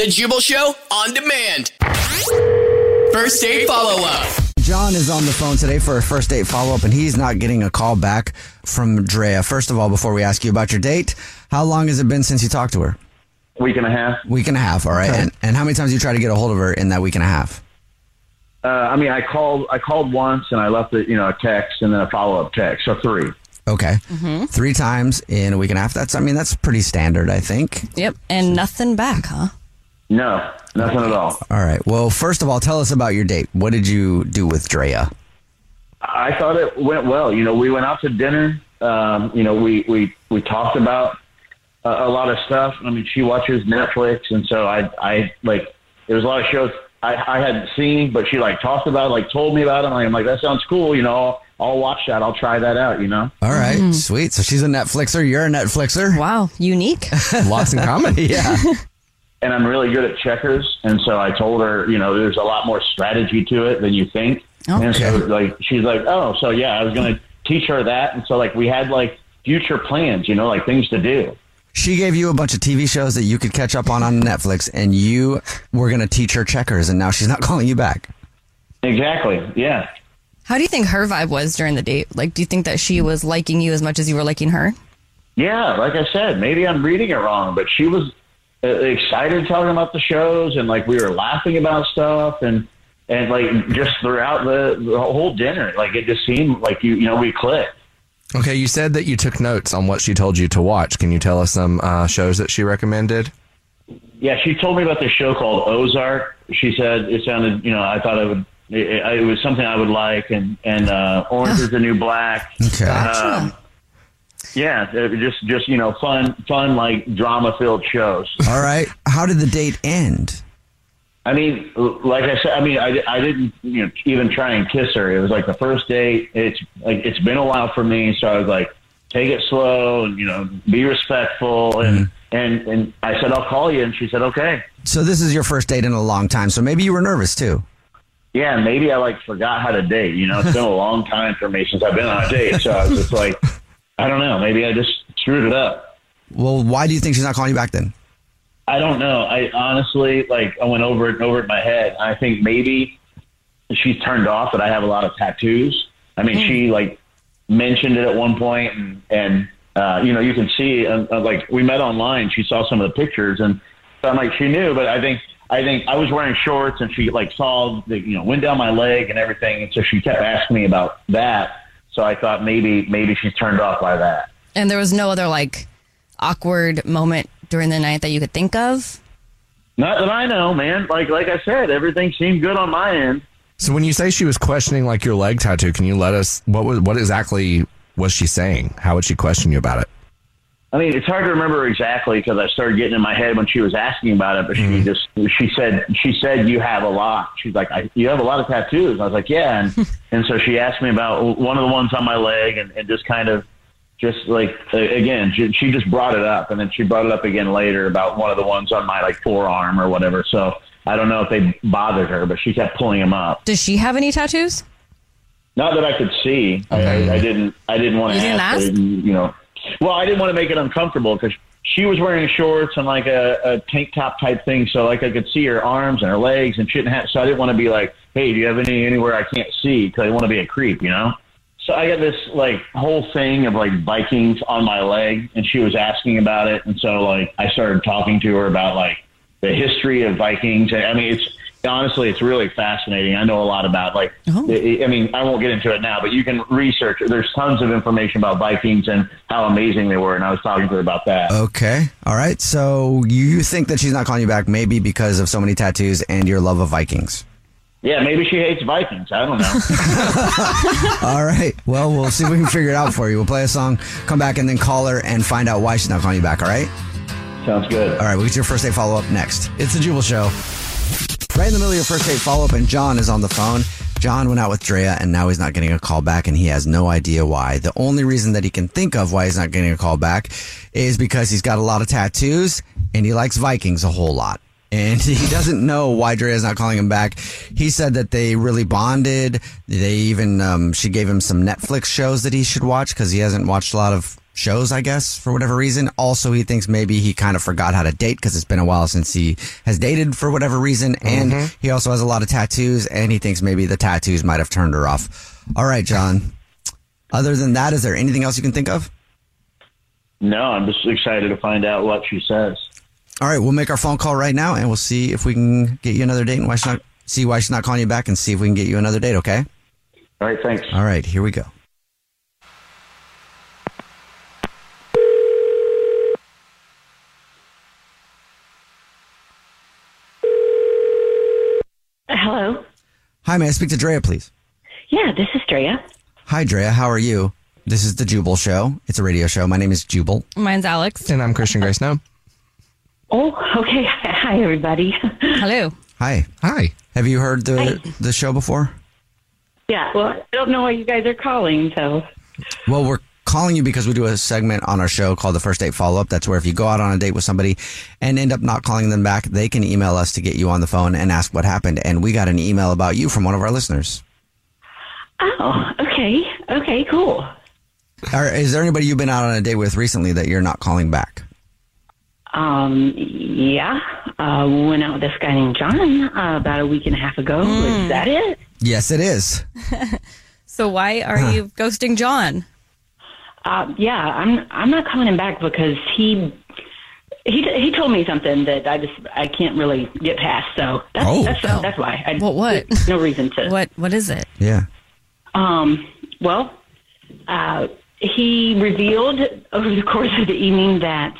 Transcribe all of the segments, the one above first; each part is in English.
The Jubal Show on demand. First date follow up. John is on the phone today for a first date follow up, and he's not getting a call back from Drea. First of all, before we ask you about your date, how long has it been since you talked to her? Week and a half. Week and a half, all right. And, and how many times you try to get a hold of her in that week and a half? Uh, I mean, I called. I called once, and I left it, you know, a text and then a follow up text. So three. Okay. Three times in a week and a half. That's, I mean, that's pretty standard, I think. Yep. And nothing back, huh? No, nothing at all. All right. Well, first of all, tell us about your date. What did you do with Drea? I thought it went well. You know, we went out to dinner. Um, you know, we we we talked about a, a lot of stuff. I mean, she watches Netflix, and so I I like there was a lot of shows I, I hadn't seen, but she like talked about, it, like told me about them. I'm like, that sounds cool. You know, I'll, I'll watch that. I'll try that out. You know. All right. Sweet. So she's a Netflixer. You're a Netflixer. Wow. Unique. Lots in common. Yeah. And I'm really good at checkers. And so I told her, you know, there's a lot more strategy to it than you think. Okay. And so like she's like, oh, so yeah, I was going to teach her that. And so like we had like future plans, you know, like things to do. She gave you a bunch of TV shows that you could catch up on on Netflix, and you were going to teach her checkers, and now she's not calling you back. Exactly. Yeah. How do you think her vibe was during the date? Like, do you think that she was liking you as much as you were liking her? Yeah, like I said, maybe I'm reading it wrong, but she was excited talking about the shows, and like we were laughing about stuff, and and like just throughout the, the whole dinner, like it just seemed like you you know we clicked. Okay, you said that you took notes on what she told you to watch. Can you tell us some uh, shows that she recommended? Yeah, she told me about this show called Ozark. She said it sounded, you know, I thought it would. It, it was something I would like, and and uh, Orange is the New Black. Okay. Um, yeah, uh, just just you know, fun, fun like drama filled shows. All right. How did the date end? I mean, like I said, I mean, I, I didn't you know even try and kiss her. It was like the first date. It's like it's been a while for me, so I was like, take it slow and you know, be respectful. And and and I said I'll call you, and she said okay. So this is your first date in a long time, so maybe you were nervous too. Yeah, maybe I like forgot how to date. You know, it's been a long time for me since I've been on a date, so I was just like, I don't know, maybe I just screwed it up. Well, why do you think she's not calling you back then? I don't know. I honestly like I went over it and over it in my head. I think maybe she's turned off that I have a lot of tattoos. I mean, she like mentioned it at one point, and and uh, you know you can see uh, uh, like we met online. She saw some of the pictures, and so I'm like she knew, but I think I think I was wearing shorts, and she like saw the you know went down my leg and everything, and so she kept asking me about that. So I thought maybe maybe she's turned off by that. And there was no other like awkward moment during the night that you could think of. Not that I know, man. Like like I said, everything seemed good on my end. So when you say she was questioning like your leg tattoo, can you let us what was what exactly was she saying? How would she question you about it? I mean, it's hard to remember exactly because I started getting in my head when she was asking about it. But she mm-hmm. just she said she said you have a lot. She's like, I, you have a lot of tattoos. I was like, yeah, and and so she asked me about one of the ones on my leg, and, and just kind of just like again, she, she just brought it up, and then she brought it up again later about one of the ones on my like forearm or whatever. So I don't know if they bothered her, but she kept pulling them up. Does she have any tattoos? Not that I could see. I, I, I didn't. I didn't want to ask. ask? You know, well, I didn't want to make it uncomfortable because she was wearing shorts and like a, a tank top type thing, so like I could see her arms and her legs and shit. And have, so I didn't want to be like, "Hey, do you have any anywhere I can't see?" Because I didn't want to be a creep, you know. So I got this like whole thing of like Vikings on my leg, and she was asking about it, and so like I started talking to her about like the history of Vikings. I mean, it's honestly it's really fascinating. I know a lot about like oh. I I mean, I won't get into it now, but you can research. There's tons of information about Vikings and how amazing they were, and I was talking to her about that. Okay. All right. So you think that she's not calling you back maybe because of so many tattoos and your love of Vikings. Yeah, maybe she hates Vikings. I don't know. All right. Well, we'll see if we can figure it out for you. We'll play a song, come back, and then call her and find out why she's not calling you back. All right. Sounds good. All right. We'll get your first date follow up next. It's the Jubal Show. Right in the middle of your first date follow up, and John is on the phone. John went out with Drea, and now he's not getting a call back, and he has no idea why. The only reason that he can think of why he's not getting a call back is because he's got a lot of tattoos and he likes Vikings a whole lot. And he doesn't know why Drea's not calling him back. He said that they really bonded. They even, um, she gave him some Netflix shows that he should watch because he hasn't watched a lot of shows, I guess, for whatever reason. Also, he thinks maybe he kind of forgot how to date because it's been a while since he has dated for whatever reason. And mm-hmm. he also has a lot of tattoos and he thinks maybe the tattoos might have turned her off. All right, John. Other than that, is there anything else you can think of? no, I'm just excited to find out what she says. All right, we'll make our phone call right now and we'll see if we can get you another date and why she's not, see why she's not calling you back and see if we can get you another date, okay? All right, thanks. All right, here we go. Hello. Hi, may I speak to Drea, please? Yeah, this is Drea. Hi, Drea. How are you? This is the Jubal Show. It's a radio show. My name is Jubal. Mine's Alex. And I'm Christian Grace. No. Oh, okay. Hi, everybody. Hello. Hi. Hi. Have you heard the Hi. the show before? Yeah. Well, I don't know why you guys are calling, so Well, we're calling you because we do a segment on our show called the First Date Follow Up. That's where if you go out on a date with somebody and end up not calling them back, they can email us to get you on the phone and ask what happened. And we got an email about you from one of our listeners. Oh, okay. Okay, cool. Or is there anybody you've been out on a date with recently that you're not calling back? Um, yeah. Uh, we went out with this guy named John uh, about a week and a half ago. Is that it? Yes, it is. So why are you ghosting John? Uh, yeah, I'm. I'm not calling him back because he. He, he told me something that I just I can't really get past so that's Oh. that's, that's why I, What- what? there's no reason to What what is it? Yeah. Um, well, uh, he revealed over the course of the evening that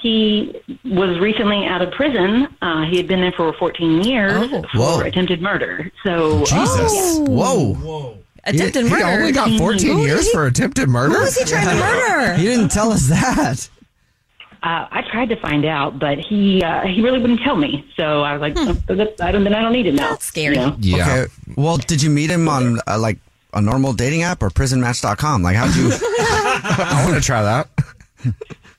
he was recently out of prison. Uh, he had been there for 14 years Oh. for Whoa. attempted murder. So, Jesus. Whoa whoa. Attempted He murder. He only got 14 years for attempted murder. Who was he trying to murder? He didn't tell us that. uh, I tried to find out, but he uh, he really wouldn't tell me. So I was like, oh, I don't, then I don't need to know. Hmm. That's scary. You know? Yeah. Okay. Well, did you meet him on uh, like a normal dating app or prisonmatch.com? Like, how'd you? I want to try that.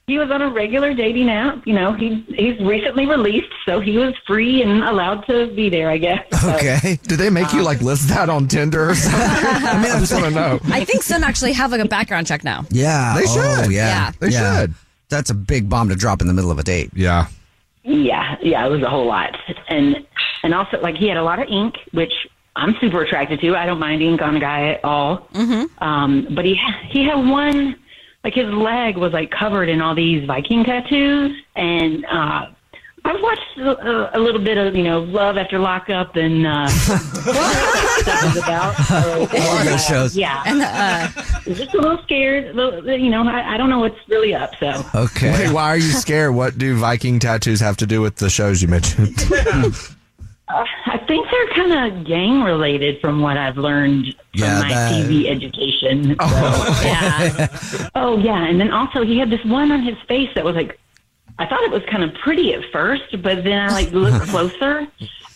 He was on a regular dating app. You know, he he's recently released, so he was free and allowed to be there. I guess. So- okay. Do they make you like list that on Tinder or something? I mean, I just want to know. I think some actually have like a background check now. Yeah. They Oh, should. yeah. Yeah. They should. That's a big bomb to drop in the middle of a date. Yeah. Yeah, yeah, it was a whole lot, and and also like he had a lot of ink, which I'm super attracted to. I don't mind ink on a guy at all. Mm-hmm. Um, but he he had one, like his leg was like covered in all these Viking tattoos, and uh, I've watched a, a little bit of you know Love After Lockup and uh, stuff is about. So, All those shows. Yeah, And uh, I'm just a little scared. a You know, I, I don't know what's really up. So. Okay. Wait, why are you scared? What do Viking tattoos have to do with the shows you mentioned? Uh, I think they're kind of gang related from what I've learned from my that- TV education. So, yeah. oh, yeah. And then also he had this one on his face that was like, I thought it was kind of pretty at first, but then I like looked closer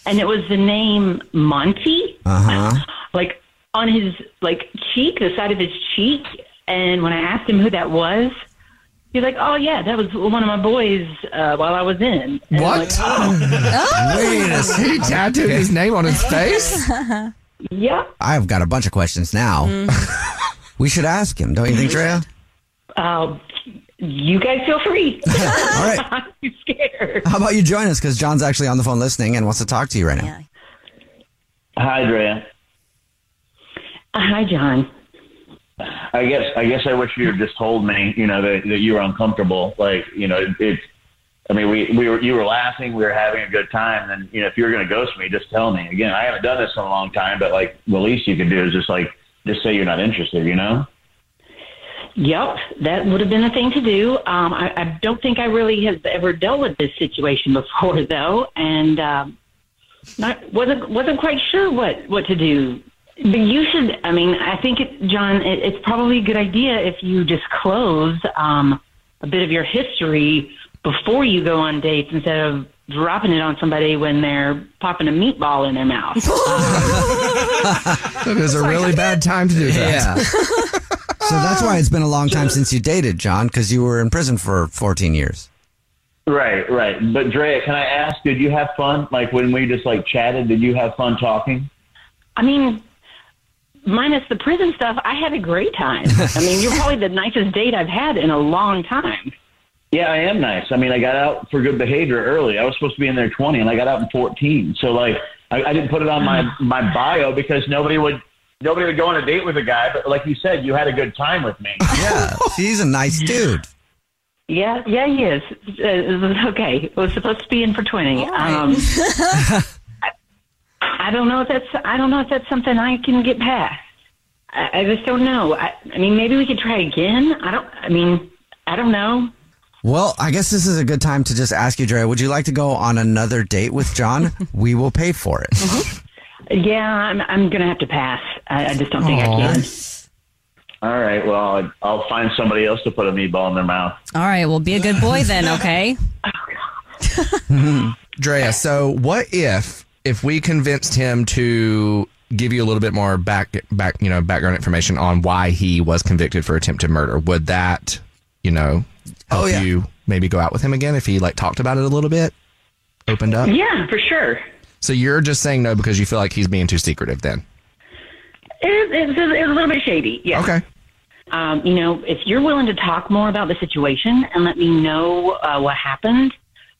and it was the name Monty. Uh huh. Like on his like cheek, the side of his cheek. And when I asked him who that was, he's like, "Oh yeah, that was one of my boys uh, while I was in." And I'm What? like, "Oh." Wait a second. He tattooed his name on his face? Yep. I've got a bunch of questions now. we should ask him, don't you think, Drea? Uh, you guys feel free. All right. I'm scared. How about you join us? Because John's actually on the phone listening and wants to talk to you right now. Hi, Drea. Hi, John. I guess I guess I wish you had just told me, you know, that, that you were uncomfortable. Like, you know, it, it I mean, we, we were you were laughing, we were having a good time, and you know, if you were going to ghost me, just tell me. Again, I haven't done this in a long time, but like the least you can do is just like just say you're not interested. You know? Yep, that would have been a thing to do. Um, I, I don't think I really have ever dealt with this situation before, though, and um, not wasn't wasn't quite sure what what to do. But you should. I mean, I think it, John, it, it's probably a good idea if you disclose um, a bit of your history before you go on dates instead of dropping it on somebody when they're popping a meatball in their mouth. It is a really bad time to do that. Yeah. so that's why it's been a long time since you dated, John, because you were in prison for 14 years. Right, right. But Drea, can I ask? Did you have fun? Like when we just like chatted, did you have fun talking? I mean, minus the prison stuff, I had a great time. I mean, you're probably the nicest date I've had in a long time. Yeah, I am nice. I mean, I got out for good behavior early. I was supposed to be in there 20, and I got out in 14. So like, I, I didn't put it on my my bio because nobody would nobody would go on a date with a guy. But like you said, you had a good time with me. Yeah. He's a nice dude. Yeah, yeah, he is. Uh, okay, it was supposed to be in for 20. Um, I, I don't know if that's I don't know if that's something I can get past. I, I just don't know. I, I mean, maybe we could try again. I don't. I mean, I don't know. Well, I guess this is a good time to just ask you, Dre, would you like to go on another date with John? we will pay for it. Mm-hmm. Yeah, I'm I'm gonna have to pass. I, I just don't think I can. All right. Well, I'll find somebody else to put a meatball in their mouth. All right, well, be a good boy then, okay? Oh, hmm. Drea, so what if if we convinced him to give you a little bit more back back you know background information on why he was convicted for attempted murder? Would that you know help Oh, yeah. you maybe go out with him again if he like talked about it a little bit, opened up? Yeah, for sure. So you're just saying no because you feel like he's being too secretive then? It, it, it was a little bit shady. Yeah. Okay. Um, you know, if you're willing to talk more about the situation and let me know uh, what happened,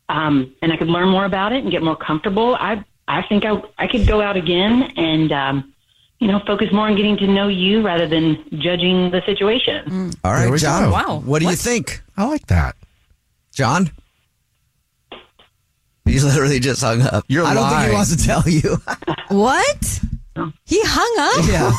um, and I could learn more about it and get more comfortable, I I think I I could go out again and um, you know focus more on getting to know you rather than judging the situation. All There right, we John. go. Wow. What do you think? I like that. John? He's literally just hung up. You're I don't think he wants to tell you. What? He hung up? yeah.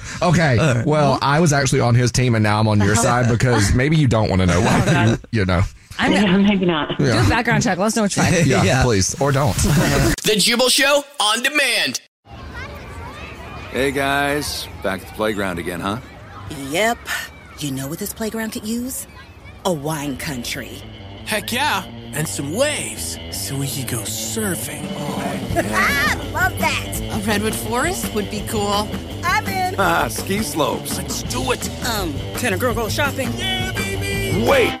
Okay. Well, I was actually on his team and now I'm on your side because maybe you don't want to know why. you, you know. I'm Yeah, gonna maybe not. do a background check. Let us know which one. Yeah, Yeah. please. Or don't. The Jubal Show on demand. Hey guys, back at the playground again, huh? Yep. You know what this playground could use? A wine country. Heck yeah, and some waves so we could go surfing. oh Ah, love that. A redwood forest would be cool. I'm in. Ah, ski slopes. Let's do it. Um, can a girl go shopping? Wait!